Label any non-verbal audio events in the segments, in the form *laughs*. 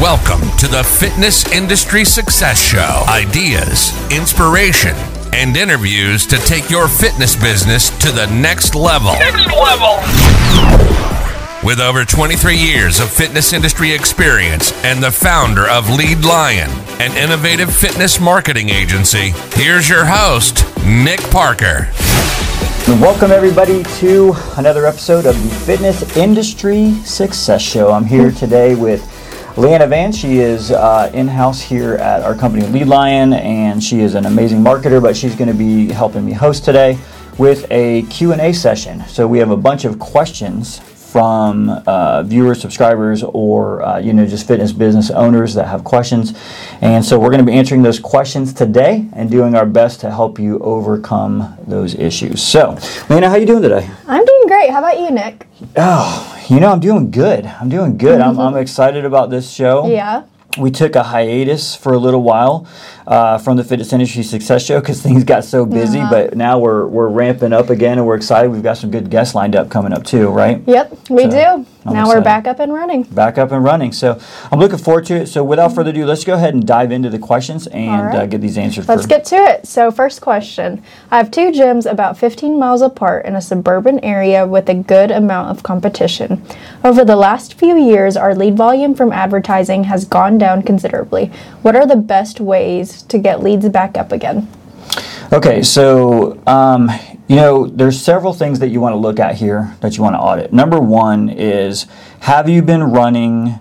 Welcome to the Fitness Industry Success Show. Ideas, inspiration, and interviews to take your fitness business to the next level. Next level. With over 23 years of fitness industry experience and the founder of Lead Lion, an innovative fitness marketing agency, here's your host, Nick Parker. Welcome everybody to another episode of the Fitness Industry Success Show. I'm here today with Leanna Vance. She is uh, in-house here at our company Lead Lion, and she is an amazing marketer. But she's going to be helping me host today with a Q&A session. So we have a bunch of questions from uh, viewers, subscribers, or uh, you know just fitness business owners that have questions. And so we're going to be answering those questions today and doing our best to help you overcome those issues. So, Lena, how you doing today? I'm doing great. How about you, Nick? Oh, you know I'm doing good. I'm doing good. I'm, I'm excited about this show. Yeah. We took a hiatus for a little while uh, from the Fitness Industry Success Show because things got so busy. Uh-huh. But now we're we're ramping up again, and we're excited. We've got some good guests lined up coming up too, right? Yep, we So, do. I'm now we're back up and running. Back up and running. So I'm looking forward to it. So without further ado, let's go ahead and dive into the questions and All right. uh, get these answered. Let's for, get to it. So, first question I have two gyms about 15 miles apart in a suburban area with a good amount of competition. Over the last few years, our lead volume from advertising has gone down considerably. What are the best ways to get leads back up again? Okay, so um, you know, there's several things that you want to look at here that you want to audit. Number one is have you been running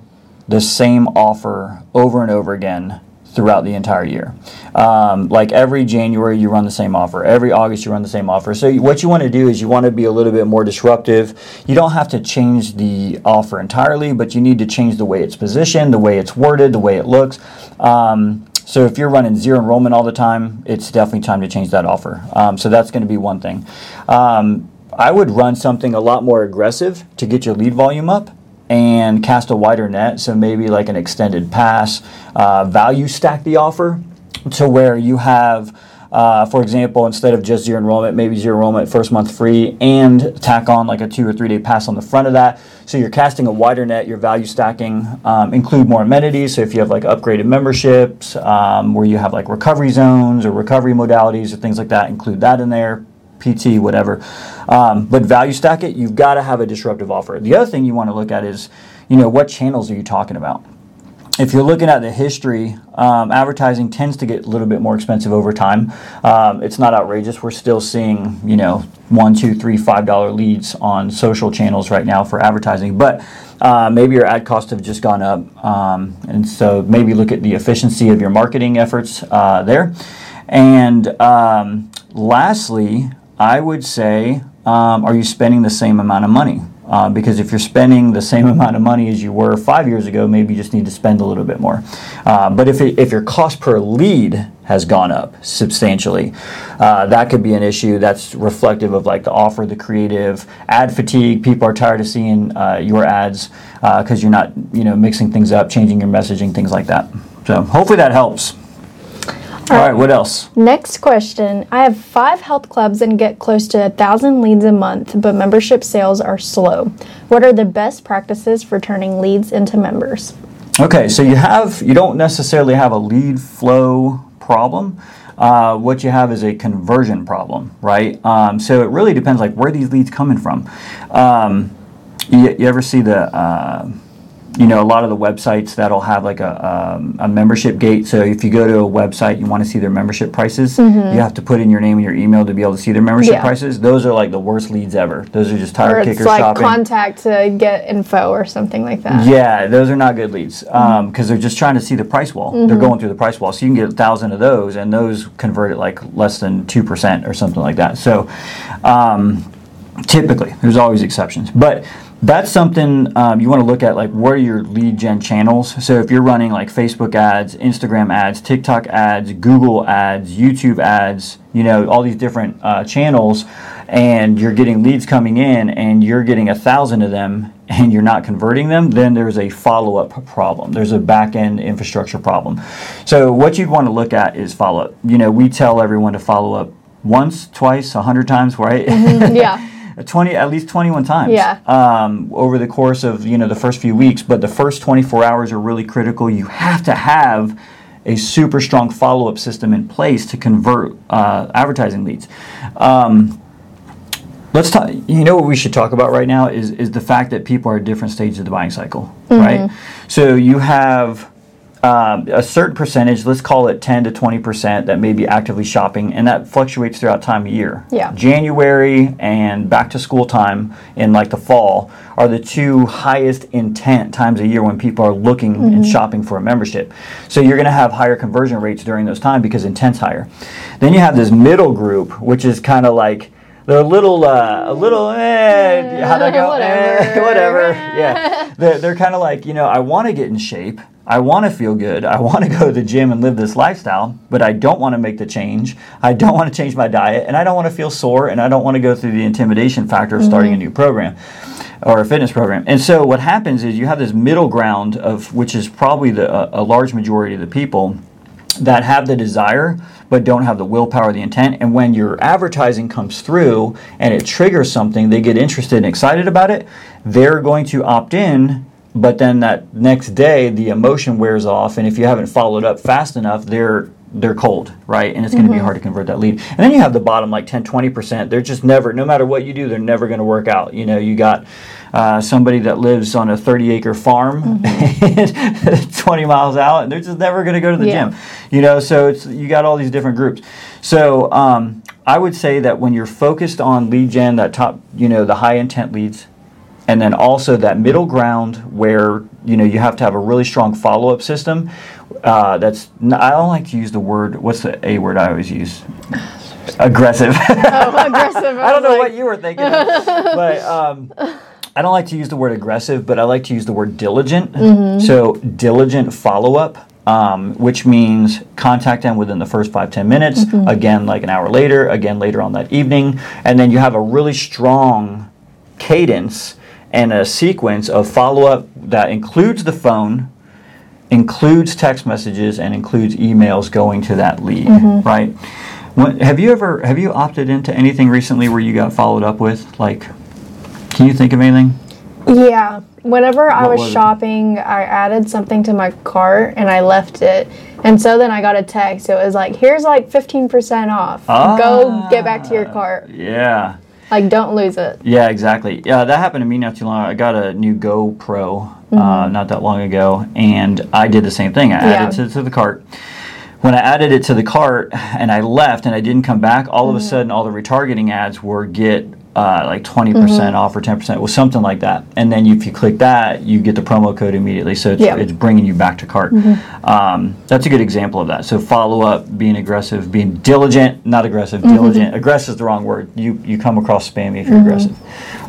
the same offer over and over again throughout the entire year? Um, like every January, you run the same offer. Every August, you run the same offer. So, what you want to do is you want to be a little bit more disruptive. You don't have to change the offer entirely, but you need to change the way it's positioned, the way it's worded, the way it looks. Um, so if you're running zero enrollment all the time, it's definitely time to change that offer. Um, so that's going to be one thing. Um, I would run something a lot more aggressive to get your lead volume up and cast a wider net. So maybe like an extended pass, uh, value stack the offer to where you have. Uh, for example, instead of just zero enrollment, maybe zero enrollment first month free, and tack on like a two or three day pass on the front of that. So you're casting a wider net. You're value stacking. Um, include more amenities. So if you have like upgraded memberships, um, where you have like recovery zones or recovery modalities or things like that, include that in there. PT, whatever. Um, but value stack it. You've got to have a disruptive offer. The other thing you want to look at is, you know, what channels are you talking about? If you're looking at the history, um, advertising tends to get a little bit more expensive over time. Um, it's not outrageous. We're still seeing, you know, one, two, three, five dollar leads on social channels right now for advertising, but uh, maybe your ad costs have just gone up, um, and so maybe look at the efficiency of your marketing efforts uh, there. And um, lastly, I would say, um, are you spending the same amount of money? Uh, because if you're spending the same *laughs* amount of money as you were five years ago, maybe you just need to spend a little bit more. Uh, but if, it, if your cost per lead has gone up substantially, uh, that could be an issue. That's reflective of like the offer, the creative, ad fatigue. People are tired of seeing uh, your ads because you're not, you know, mixing things up, changing your messaging, things like that. So hopefully that helps. All right, what else? Next question. I have five health clubs and get close to a thousand leads a month, but membership sales are slow. What are the best practices for turning leads into members? Okay, so you have you don't necessarily have a lead flow problem. Uh, what you have is a conversion problem, right? Um, so it really depends, like where these leads coming from. Um, you, you ever see the uh, you know a lot of the websites that'll have like a, um, a membership gate. So if you go to a website you want to see their membership prices you have to put in your name and your email to be able to see their membership Yeah. prices. Those are like the worst leads ever. Those are just tire it's like shopping. contact to get info or something like that. yeah, those are not good leads because they're just trying to see the price wall. They're going through the price wall, so you can get a thousand of those, and those convert at like less than two percent or something like that. So, um, typically, there's always exceptions, but that's something um, you want to look at. Like, what are your lead gen channels? So, if you're running like Facebook ads, Instagram ads, TikTok ads, Google ads, YouTube ads, you know, all these different uh, channels, and you're getting leads coming in, and you're getting a thousand of them, and you're not converting them, then there's a follow up problem. There's a back end infrastructure problem. So, what you'd want to look at is follow up. You know, we tell everyone to follow up once, twice, a hundred times, right? yeah. *laughs* 20 at least 21 times Yeah. um, over the course of you know the first few weeks. But the first 24 hours are really critical. You have to have a super strong follow-up system in place to convert uh, advertising leads. Um, let's talk you know what we should talk about right now is, is the fact that people are at different stages of the buying cycle right? So you have um, a certain percentage, let's call it 10 to 20%, that may be actively shopping, and that fluctuates throughout time of year. Yeah. January and back to school time in like the fall are the two highest intent times a year when people are looking and shopping for a membership. So you're going to have higher conversion rates during those times because intent's higher. Then you have this middle group, which is kind of like they're a little, uh, a little, eh, how'd I go? *laughs* Eh, Whatever. *laughs* whatever. Yeah. They're, they're kind of like, you know, I want to get in shape. I want to feel good. I want to *laughs* go to the gym and live this lifestyle, but I don't want to make the change. I don't want to change my diet, and I don't want to feel sore, and I don't want to go through the intimidation factor of mm-hmm. starting a new program or a fitness program. And so what happens is you have this middle ground of which is probably the a, a large majority of the people that have the desire but don't have the willpower, the intent. And when your advertising comes through and it triggers something, they get interested and excited about it. They're going to opt in, but then that next day the emotion wears off, and if you haven't followed up fast enough, they're they're cold, right? And it's going to be mm-hmm. hard to convert that lead. And then you have the bottom like 10, 20%. They're just never, no matter what you do, they're never going to work out. You know, you got uh, somebody that lives on a 30 acre farm *laughs* 20 miles out and they're just never going to go to the Yeah. gym. You know so it's you got all these different groups. So um, i would say that when you're focused on lead gen that top you know the high intent leads and then also that middle ground where you know you have to have a really strong follow-up system uh, that's i don't like to use the word what's the a word i always use? Aggressive. Oh, aggressive. *laughs* I don't know what you were thinking, of, but um, *laughs* I don't like to use the word aggressive, but I like to use the word diligent. Mm-hmm. So diligent follow up. Um, which means contact them within the first five ten minutes mm-hmm. again like an hour later again later on that evening and then you have a really strong cadence and a sequence of follow up that includes the phone includes text messages and includes emails going to that lead mm-hmm. right when, have you ever have you opted into anything recently where you got followed up with like can you think of anything Yeah. Whenever I was was shopping, I added something to my cart and I left it. And so then I got a text. It was like, here's like 15% off. Go ah, get back to your cart. yeah Like, don't lose it. Yeah, exactly. Yeah, that happened to me not too long. ago. I got a new GoPro uh, mm-hmm. not that long ago, and I did the same thing. I added Yeah. it to the cart. When I added it to the cart and I left and I didn't come back, all of a mm-hmm. sudden all the retargeting ads were get uh, like 20% mm-hmm. off or 10%, it was something like that. And then if you click that, you get the promo code immediately. So it's, Yeah. it's bringing you back to cart. Mm-hmm. Um, that's a good example of that. So follow up, being aggressive, being diligent, not aggressive, mm-hmm. diligent. Aggressive is the wrong word. You, you come across spammy if you're aggressive.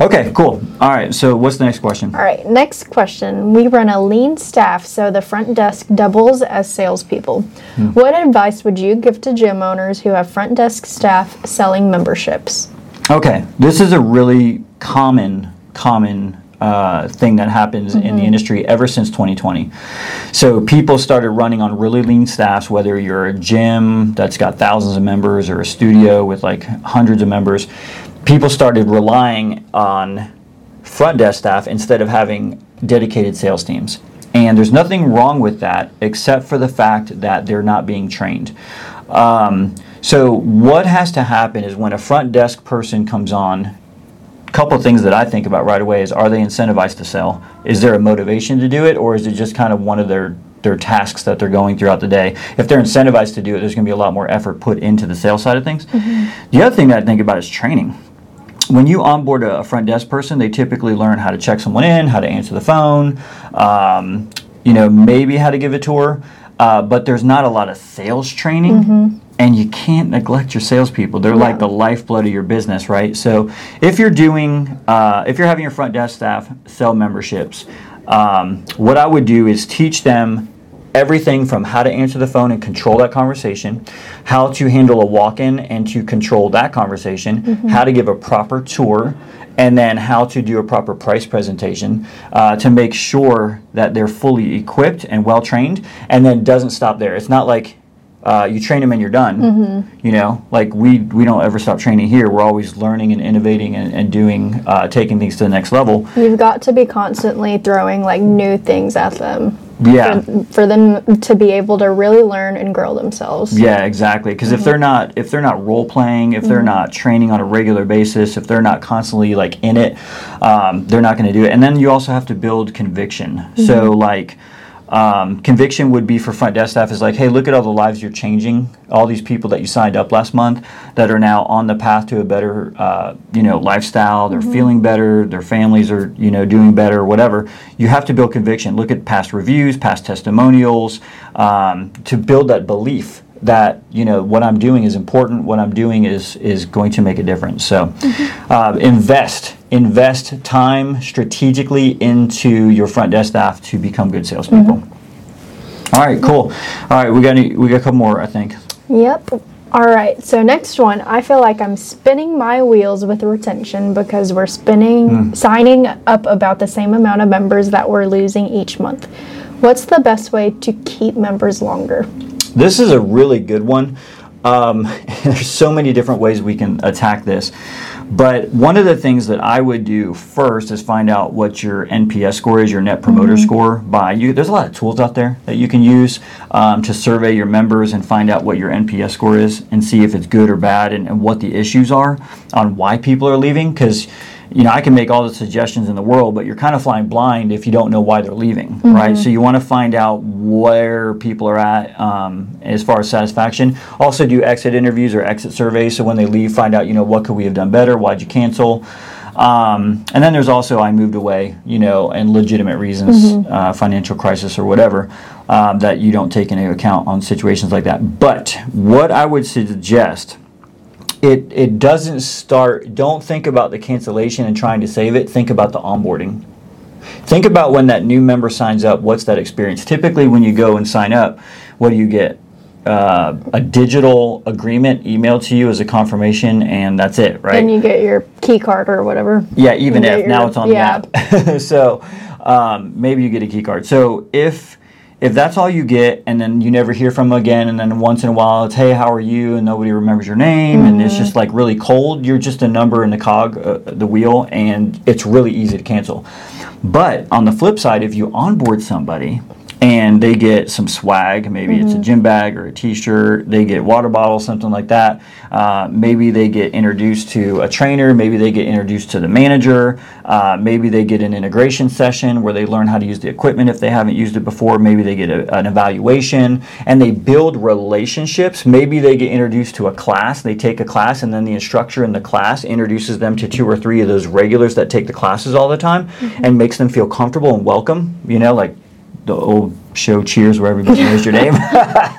Okay, cool. All right, so what's the next question? All right, next question. We run a lean staff, so the front desk doubles as salespeople. Hmm. What advice would you give to gym owners who have front desk staff selling memberships? Okay, this is a really common, common uh, thing that happens in the industry ever since 2020. So people started running on really lean staffs, whether you're a gym that's got thousands of members or a studio with like hundreds of members. People started relying on front desk staff instead of having dedicated sales teams. And there's nothing wrong with that except for the fact that they're not being trained. Um, so, what has to happen is when a front desk person comes on, a couple of things that I think about right away is are they incentivized to sell? Is there a motivation to do it, or is it just kind of one of their their tasks that they're going throughout the day? If they're incentivized to do it, there's going to be a lot more effort put into the sales side of things. The other thing that I think about is training when you onboard a, a front desk person, they typically learn how to check someone in, how to answer the phone, um, you know, maybe how to give a tour. Uh, but there's not a lot of sales training, and you can't neglect your salespeople. They're like the lifeblood of your business, right? So if you're doing, uh, if you're having your front desk staff sell memberships, um, what I would do is teach them everything from how to answer the phone and control that conversation, how to handle a walk in and to control that conversation, how to give a proper tour, and then how to do a proper price presentation uh, to make sure that they're fully equipped and well trained, and then doesn't stop there. It's not like uh, you train them and you're done. Mm-hmm. You know, like we we don't ever stop training here. We're always learning and innovating and, and doing uh, taking things to the next level. You've got to be constantly throwing like new things at them. Yeah. For, for them to be able to really learn and grow themselves. Yeah, exactly. Because if they're not if they're not role playing, if they're not training on a regular basis, if they're not constantly like in it, um, they're not going to do it. And then you also have to build conviction. So like. Um, conviction would be for front desk staff is like, hey, look at all the lives you're changing. All these people that you signed up last month that are now on the path to a better, uh, you know, lifestyle. They're feeling better. Their families are, you know, doing better. Whatever. You have to build conviction. Look at past reviews, past testimonials, um, to build that belief that you know what I'm doing is important. What I'm doing is is going to make a difference. So, uh, invest invest time strategically into your front desk staff to become good salespeople. Mm-hmm. All right, cool. All right, we got any, we got a couple more, I think. Yep. All right. So next one, I feel like I'm spinning my wheels with retention because we're spinning hmm. signing up about the same amount of members that we're losing each month. What's the best way to keep members longer? This is a really good one. Um, *laughs* there's so many different ways we can attack this. But one of the things that I would do first is find out what your NPS score is, your Net Promoter Score. By you, there's a lot of tools out there that you can use um, to survey your members and find out what your NPS score is, and see if it's good or bad, and, and what the issues are on why people are leaving. Because you know, I can make all the suggestions in the world, but you're kind of flying blind if you don't know why they're leaving, right? So you want to find out where people are at um, as far as satisfaction. Also, do exit interviews or exit surveys. So when they leave, find out, you know, what could we have done better? Why'd you cancel? Um, and then there's also I moved away, you know, and legitimate reasons, uh, financial crisis or whatever, um, that you don't take into account on situations like that. But what I would suggest it it doesn't start don't think about the cancellation and trying to save it think about the onboarding think about when that new member signs up what's that experience typically when you go and sign up what do you get uh, a digital agreement emailed to you as a confirmation and that's it right And you get your key card or whatever. yeah, even You if now it's on yeah. the app. *laughs* so um, maybe you get a key card. So if if that's all you get, and then you never hear from them again, and then once in a while it's hey, how are you, and nobody remembers your name, and Mm-hmm. it's just like really cold. You're just a number in the cog, uh, the wheel, and it's really easy to cancel. But on the flip side, if you onboard somebody and they get some swag, maybe it's a gym bag or a T-shirt, they get water bottles, something like that. Uh, maybe they get introduced to a trainer, maybe they get introduced to the manager, uh, maybe they get an integration session where they learn how to use the equipment if they haven't used it before. Maybe they get a, an evaluation and they build relationships. Maybe they get introduced to a class, they take a class, and then the instructor in the class introduces them to two or three of those regulars that take the classes all the time and makes them feel comfortable and welcome. You know, like the old show Cheers where everybody knows your name. *laughs*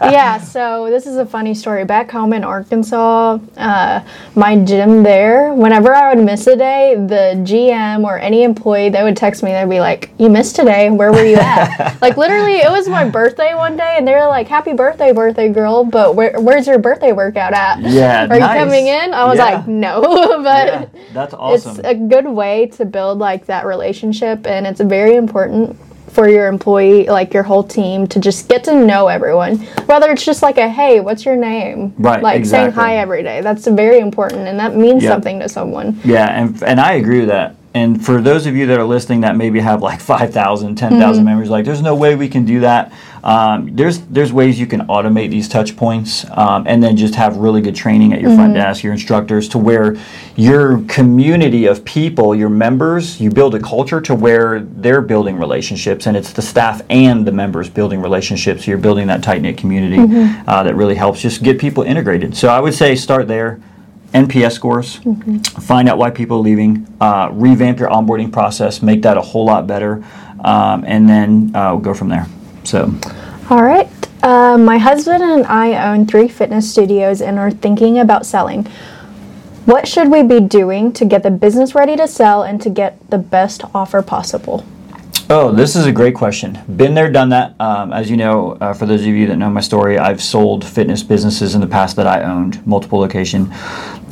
yeah, so this is a funny story. Back home in Arkansas, uh, my gym there, whenever I would miss a day, the GM or any employee, they would text me. They'd be like, You missed today. Where were you at? *laughs* like, literally, it was my birthday one day, and they were like, Happy birthday, birthday girl, but where, where's your birthday workout at? Yeah, Are nice. you coming in? I was Yeah. like, No, *laughs* but. yeah, that's awesome. It's a good way to build like that relationship, and it's very important for your employee, like your whole team, to just get to know everyone. Whether it's just like a hey, what's your name? Right, Like saying hi every day. That's very important, and that means Yep. something to someone. Yeah, and and I agree with that. And for those of you that are listening that maybe have like *laughs* 5,000, 10,000 Mm-hmm. members, like there's no way we can do that. Um, there's there's ways you can automate these touch points um, and then just have really good training at your front Mm-hmm. desk, your instructors, to where your community of people, your members, you build a culture to where they're building relationships and it's the staff and the members building relationships. So you're building that tight knit community Mm-hmm. uh, that really helps just get people integrated. So I would say start there. NPS scores, find out why people are leaving, uh, revamp your onboarding process, make that a whole lot better, um, and then uh, we'll go from there. So, All right. Uh, my husband and I own three fitness studios and are thinking about selling. What should we be doing to get the business ready to sell and to get the best offer possible? oh, this is a great question. Been there, done that. Um, as you know, uh, for those of you that know my story, I've sold fitness businesses in the past that I owned, multiple location.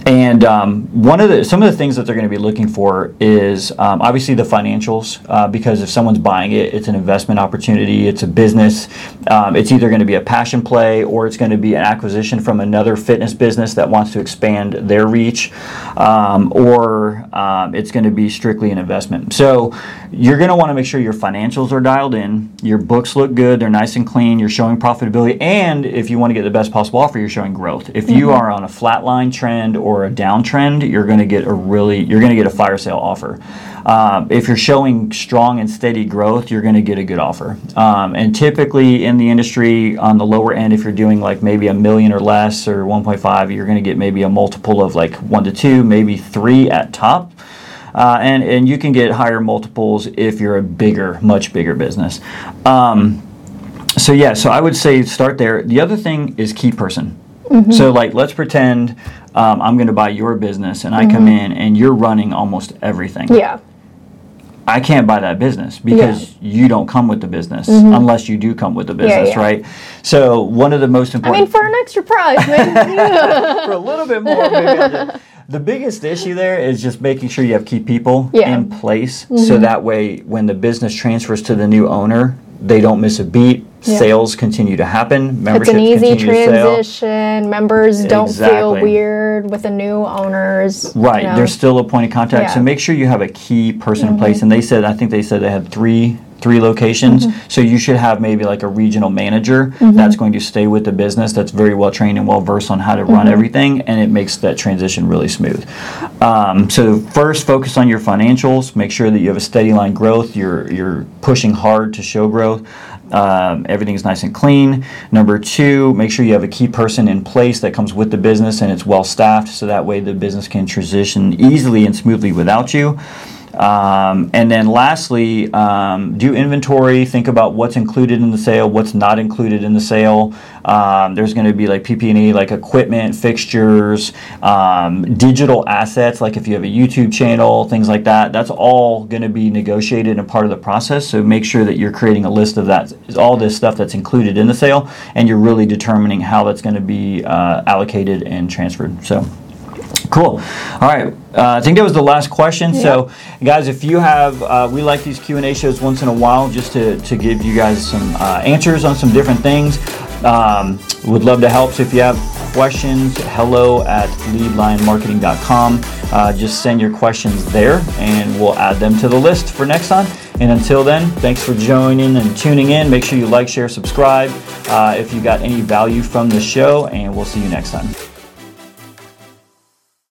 And um, one of the some of the things that they're going to be looking for is um, obviously the financials uh, because if someone's buying it, it's an investment opportunity, it's a business. Um, it's either going to be a passion play or it's going to be an acquisition from another fitness business that wants to expand their reach, um, or um, it's going to be strictly an investment. So you're going to want to make sure your financials are dialed in, your books look good, they're nice and clean, you're showing profitability, and if you want to get the best possible offer, you're showing growth. If you are on a flatline trend or a downtrend, you're going to get a really you're going to get a fire sale offer. Um, if you're showing strong and steady growth, you're going to get a good offer. Um, and typically in the industry, on the lower end, if you're doing like maybe a million or less or 1.5, you're going to get maybe a multiple of like one to two, maybe three at top. Uh, and, and you can get higher multiples if you're a bigger, much bigger business. Um, so yeah, so I would say start there. The other thing is key person. Mm-hmm. So like, let's pretend um, I'm going to buy your business, and I come mm-hmm. in and you're running almost everything. Yeah. I can't buy that business because you don't come with the business mm-hmm. unless you do come with the business, yeah. right? So one of the most important. I mean, for an extra price, maybe. *laughs* for a little bit more. Maybe the biggest issue there is just making sure you have key people Yeah. in place, so that way when the business transfers to the new owner, they don't miss a beat. Yeah. Sales continue to happen. it's Memberships an easy continue to sell. transition. Members don't feel weird with the new owners. you Right, know. there's still a point of contact. Yeah. Mm-hmm. So make sure you have a key person in place. And they said, I think they said they had three three locations. Mm-hmm. So you should have maybe like a regional manager that's going to stay with the business that's very well trained and well versed on how to Mm-hmm. run everything, and it makes that transition really smooth. Um, so first, focus on your financials. Make sure that you have a steady line growth. You're you're pushing hard to show growth. Um, everything's nice and clean. Number two, make sure you have a key person in place that comes with the business and it's well staffed so that way the business can transition easily and smoothly without you. Um, and then lastly, um, do inventory. Think about what's included in the sale, what's not included in the sale. Um, there's going to be like PP&E, like equipment, fixtures, um, digital assets, like if you have a YouTube channel, things like that. That's all going to be negotiated and part of the process. So make sure that you're creating a list of that, all this stuff that's included in the sale, and you're really determining how that's going to be uh, allocated and transferred. So. Cool. All right. Uh, I think that was the last question. So, guys, if you have, uh, we like these Q and A shows once in a while, just to, to give you guys some uh, answers on some different things. Um, would love to help. So, if you have questions, hello at leadlionmarketing.com. Uh, just send your questions there, and we'll add them to the list for next time. And until then, thanks for joining and tuning in. Make sure you like, share, subscribe uh, if you got any value from the show, and we'll see you next time.